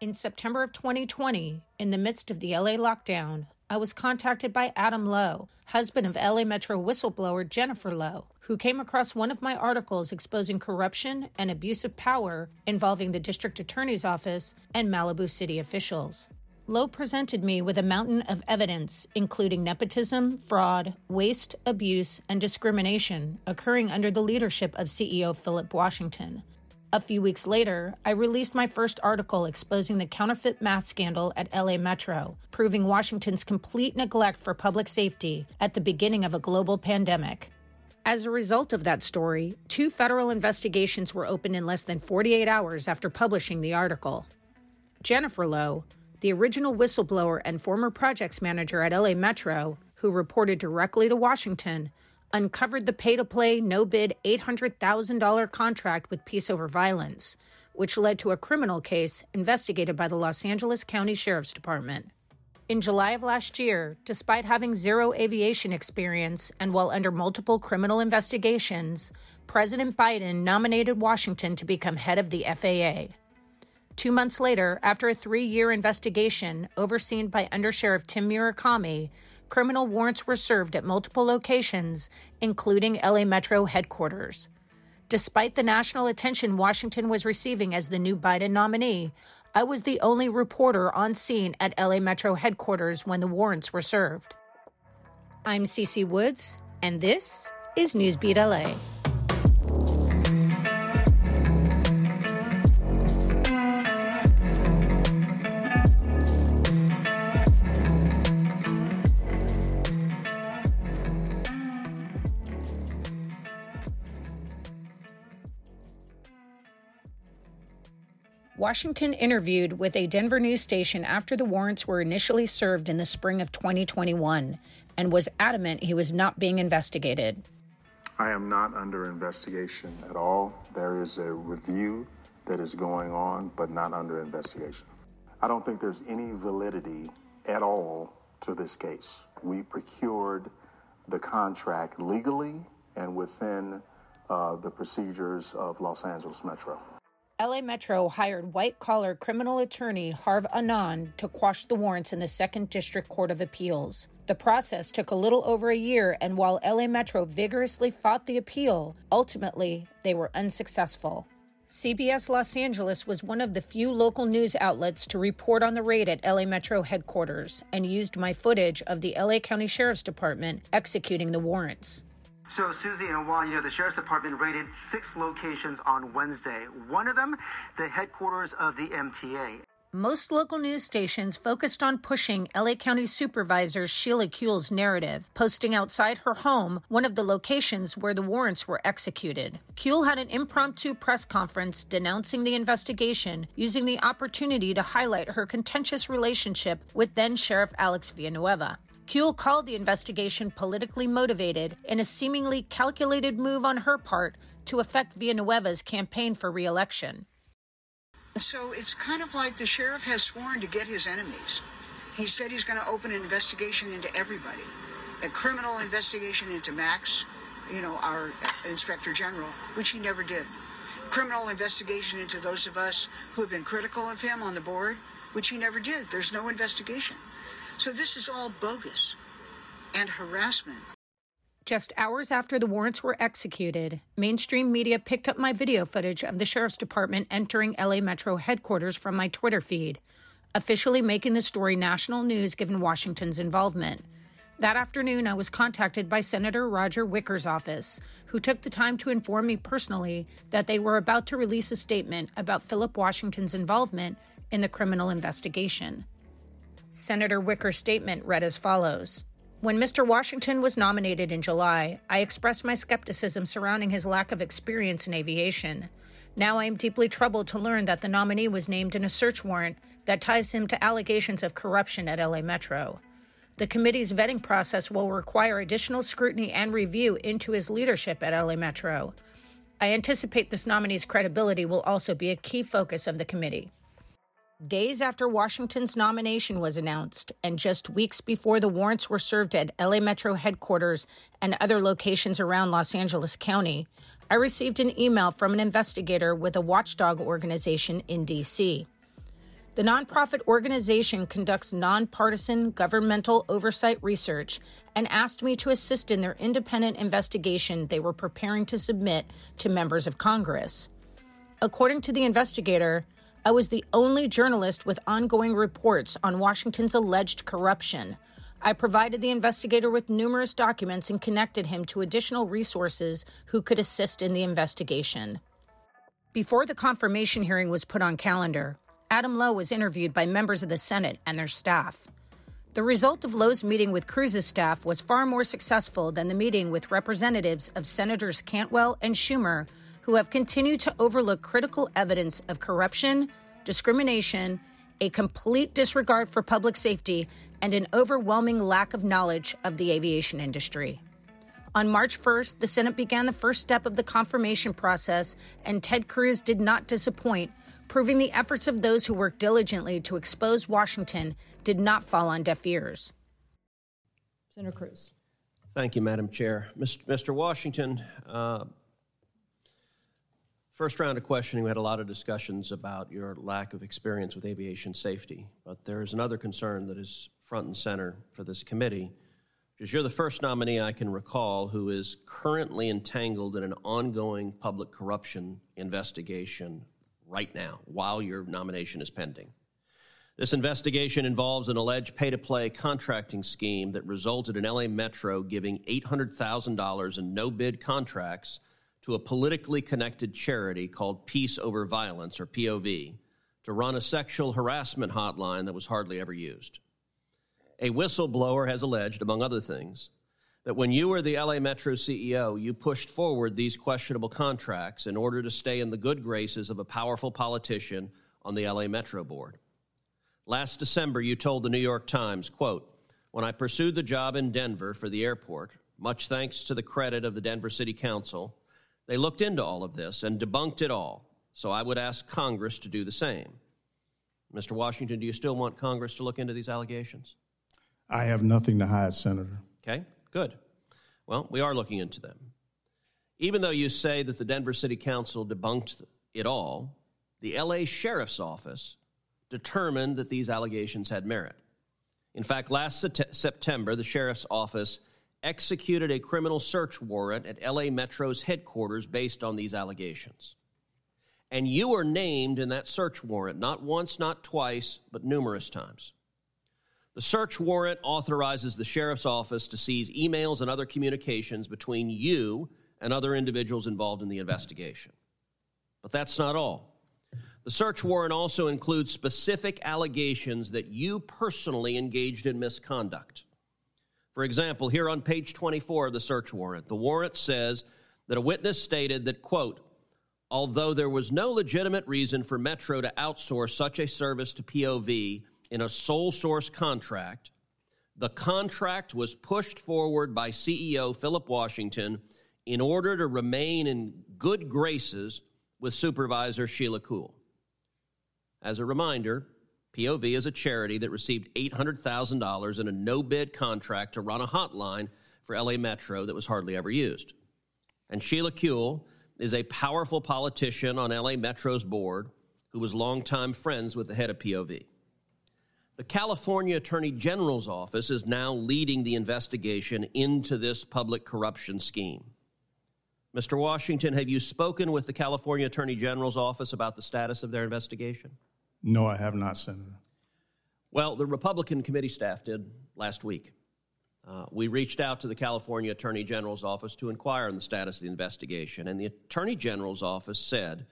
In September of 2020, in the midst of the LA lockdown, I was contacted by Adam Lowe, husband of LA Metro whistleblower Jennifer Lowe, who came across one of my articles exposing corruption and abuse of power involving the district attorney's office and Malibu city officials. Lowe presented me with a mountain of evidence, including nepotism, fraud, waste, abuse, and discrimination occurring under the leadership of CEO Phillip Washington. A few weeks later, I released my first article exposing the counterfeit mask scandal at LA Metro, proving Washington's complete neglect for public safety at the beginning of a global pandemic. As a result of that story, two federal investigations were opened in less than 48 hours after publishing the article. Jennifer Lowe, the original whistleblower and former projects manager at LA Metro, who reported directly to Washington, uncovered the pay to play, no bid $800,000 contract with Peace Over Violence, which led to a criminal case investigated by the Los Angeles County Sheriff's Department. In July of last year, despite having zero aviation experience and while under multiple criminal investigations, President Biden nominated Washington to become head of the FAA. Two months later, after a three year investigation overseen by Undersheriff Tim Murakami, criminal warrants were served at multiple locations, including LA Metro headquarters. Despite the national attention Washington was receiving as the new Biden nominee, I was the only reporter on scene at LA Metro headquarters when the warrants were served. I'm Cece Woods, and this is Newsbeat LA. Washington interviewed with a Denver news station after the warrants were initially served in the spring of 2021 and was adamant he was not being investigated. I am not under investigation at all. There is a review that is going on, but not under investigation. I don't think there's any validity at all to this case. We procured the contract legally and within uh, the procedures of Los Angeles Metro. LA Metro hired white collar criminal attorney Harv Anand to quash the warrants in the Second District Court of Appeals. The process took a little over a year, and while LA Metro vigorously fought the appeal, ultimately they were unsuccessful. CBS Los Angeles was one of the few local news outlets to report on the raid at LA Metro headquarters and used my footage of the LA County Sheriff's Department executing the warrants. So, Susie and Juan, you know, the Sheriff's Department raided six locations on Wednesday. One of them, the headquarters of the MTA. Most local news stations focused on pushing LA County Supervisor Sheila Kuehl's narrative, posting outside her home one of the locations where the warrants were executed. Kuehl had an impromptu press conference denouncing the investigation, using the opportunity to highlight her contentious relationship with then Sheriff Alex Villanueva. Kuehl called the investigation politically motivated in a seemingly calculated move on her part to affect Villanueva's campaign for reelection. So it's kind of like the sheriff has sworn to get his enemies. He said he's going to open an investigation into everybody, a criminal investigation into Max, you know, our uh, inspector general, which he never did. Criminal investigation into those of us who have been critical of him on the board, which he never did. There's no investigation. So this is all bogus and harassment. Just hours after the warrants were executed, mainstream media picked up my video footage of the Sheriff's Department entering LA Metro headquarters from my Twitter feed, officially making the story national news given Washington's involvement. That afternoon, I was contacted by Senator Roger Wicker's office, who took the time to inform me personally that they were about to release a statement about Phillip Washington's involvement in the criminal investigation. Senator Wicker's statement read as follows When Mr. Washington was nominated in July, I expressed my skepticism surrounding his lack of experience in aviation. Now I am deeply troubled to learn that the nominee was named in a search warrant that ties him to allegations of corruption at LA Metro. The committee's vetting process will require additional scrutiny and review into his leadership at LA Metro. I anticipate this nominee's credibility will also be a key focus of the committee. Days after Washington's nomination was announced, and just weeks before the warrants were served at LA Metro headquarters and other locations around Los Angeles County, I received an email from an investigator with a watchdog organization in D.C. The nonprofit organization conducts nonpartisan governmental oversight research and asked me to assist in their independent investigation they were preparing to submit to members of Congress. According to the investigator, I was the only journalist with ongoing reports on Washington's alleged corruption. I provided the investigator with numerous documents and connected him to additional resources who could assist in the investigation. Before the confirmation hearing was put on calendar, Adam Lowe was interviewed by members of the Senate and their staff. The result of Lowe's meeting with Cruz's staff was far more successful than the meeting with representatives of Senators Cantwell and Schumer, who have continued to overlook critical evidence of corruption, discrimination, a complete disregard for public safety, and an overwhelming lack of knowledge of the aviation industry. On March 1st, the Senate began the first step of the confirmation process, and Ted Cruz did not disappoint proving the efforts of those who worked diligently to expose Washington did not fall on deaf ears. Senator Cruz. Thank you, Madam Chair. Mr. Washington, uh, first round of questioning, we had a lot of discussions about your lack of experience with aviation safety. But there is another concern that is front and center for this committee, because you're the first nominee I can recall who is currently entangled in an ongoing public corruption investigation right now while your nomination is pending. This investigation involves an alleged pay to play contracting scheme that resulted in LA Metro giving $800,000 in no bid contracts to a politically connected charity called Peace Over Violence, or POV, to run a sexual harassment hotline that was hardly ever used. A whistleblower has alleged, among other things, that when you were the LA Metro CEO, you pushed forward these questionable contracts in order to stay in the good graces of a powerful politician on the LA Metro board. Last December, you told the New York Times, quote, when I pursued the job in Denver for the airport, much thanks to the credit of the Denver City Council, they looked into all of this and debunked it all. So I would ask Congress to do the same. Mr. Washington, do you still want Congress to look into these allegations? I have nothing to hide, Senator. Okay. Good. Well, we are looking into them. Even though you say that the Denver City Council debunked it all, the LA Sheriff's Office determined that these allegations had merit. In fact, last September, the Sheriff's Office executed a criminal search warrant at LA Metro's headquarters based on these allegations. And you were named in that search warrant, not once, not twice, but numerous times. The search warrant authorizes the sheriff's office to seize emails and other communications between you and other individuals involved in the investigation. But that's not all. The search warrant also includes specific allegations that you personally engaged in misconduct. For example, here on page 24 of the search warrant, the warrant says that a witness stated that, quote, although there was no legitimate reason for Metro to outsource such a service to POV, in a sole source contract. The contract was pushed forward by CEO Phillip Washington in order to remain in good graces with Supervisor Sheila Kuehl. As a reminder, POV is a charity that received $800,000 in a no bid contract to run a hotline for LA Metro that was hardly ever used. And Sheila Kuehl is a powerful politician on LA Metro's board who was longtime friends with the head of POV. The California Attorney General's office is now leading the investigation into this public corruption scheme. Mr. Washington, have you spoken with the California Attorney General's office about the status of their investigation? No, I have not, Senator. Well, the Republican committee staff did last week. Uh, we reached out to the California Attorney General's office to inquire on the status of the investigation, and the Attorney General's office said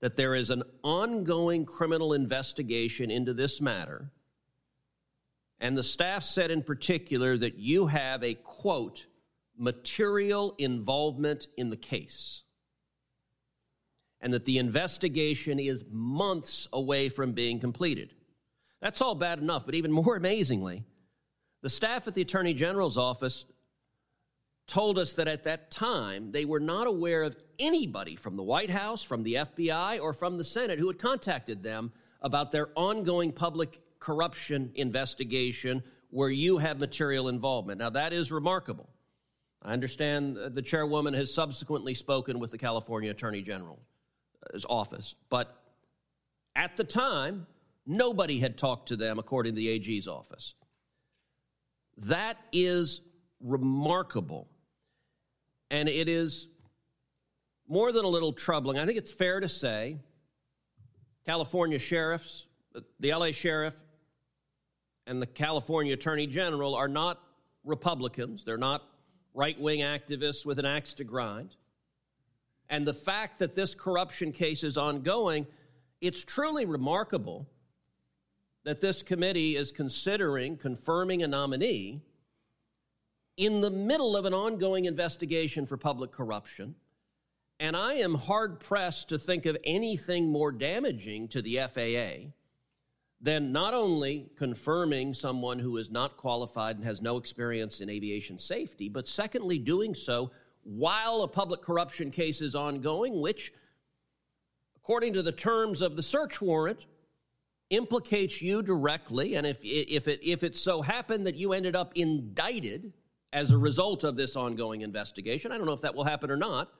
that there is an ongoing criminal investigation into this matter and the staff said in particular that you have a quote, material involvement in the case. And that the investigation is months away from being completed. That's all bad enough, but even more amazingly, the staff at the Attorney General's office told us that at that time they were not aware of anybody from the White House, from the FBI, or from the Senate who had contacted them about their ongoing public corruption investigation where you have material involvement. Now, that is remarkable. I understand uh, the chairwoman has subsequently spoken with the California Attorney General's office, but at the time, Nobody had talked to them, according to the AG's office. That is remarkable. And it is more than a little troubling. I think it's fair to say California sheriffs, the LA sheriff, and the California attorney general are not Republicans. They're not right wing activists with an axe to grind. And the fact that this corruption case is ongoing, it's truly remarkable that this committee is considering confirming a nominee in the middle of an ongoing investigation for public corruption. And I am hard pressed to think of anything more damaging to the FAA than not only confirming someone who is not qualified and has no experience in aviation safety, but secondly, doing so while a public corruption case is ongoing, which, according to the terms of the search warrant, implicates you directly. And if, if, it, if it so happened that you ended up indicted as a result of this ongoing investigation, I don't know if that will happen or not.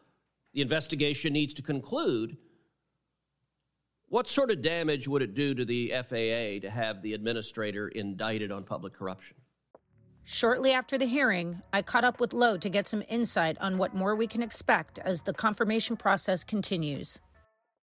The investigation needs to conclude. What sort of damage would it do to the FAA to have the administrator indicted on public corruption? Shortly after the hearing, I caught up with Lowe to get some insight on what more we can expect as the confirmation process continues.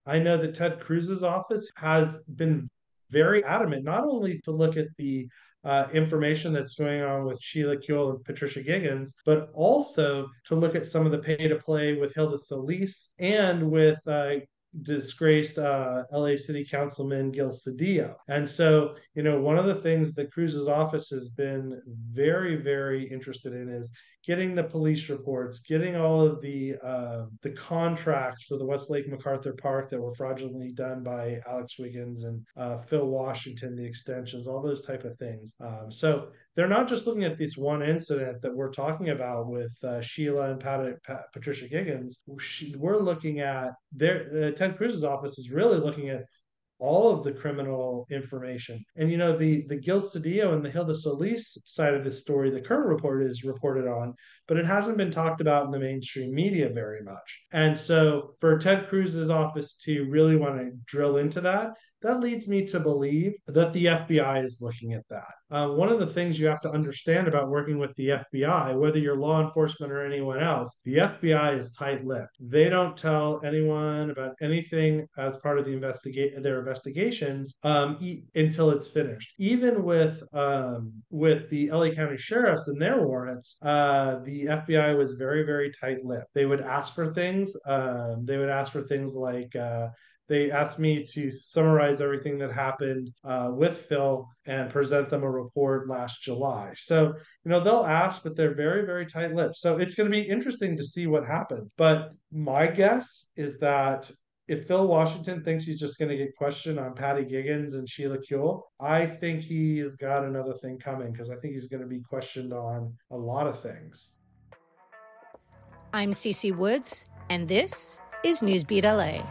I know that Ted Cruz's office has been very adamant not only to look at the uh, information that's going on with Sheila Kuehl and Patricia Giggans, but also to look at some of the pay to play with Hilda Solis and with uh, disgraced uh, LA City Councilman Gil Cedillo. And so, you know, one of the things that Cruz's office has been very, very interested in is getting the police reports, getting all of the uh, the contracts for the Westlake MacArthur Park that were fraudulently done by Alex Wiggins and uh, Phil Washington, the extensions, all those type of things. Um, so they're not just looking at this one incident that we're talking about with uh, Sheila and Pat, Pat, Patricia Giggans. We're looking at their uh, Ted Cruz's office is really looking at all of the criminal information. And you know, the the Gil Cedillo and the Hilda Solis side of this story, the current report is reported on, but it hasn't been talked about in the mainstream media very much. And so for Ted Cruz's office to really want to drill into that, that leads me to believe that the FBI is looking at that. Uh, one of the things you have to understand about working with the FBI, whether you're law enforcement or anyone else, the FBI is tight-lipped. They don't tell anyone about anything as part of the their investigations um, e- until it's finished. Even with um, with the LA County sheriffs and their warrants, uh, the FBI was very very tight-lipped. They would ask for things. Um, they would ask for things like uh, they asked me to summarize everything that happened uh, with Phil and present them a report last July. So, you know, they'll ask, but they're very, very tight lipped. So it's going to be interesting to see what happens. But my guess is that if Phil Washington thinks he's just going to get questioned on Patty Giggans and Sheila Kuehl, I think he's got another thing coming because I think he's going to be questioned on a lot of things. I'm Cece Woods, and this is Newsbeat LA.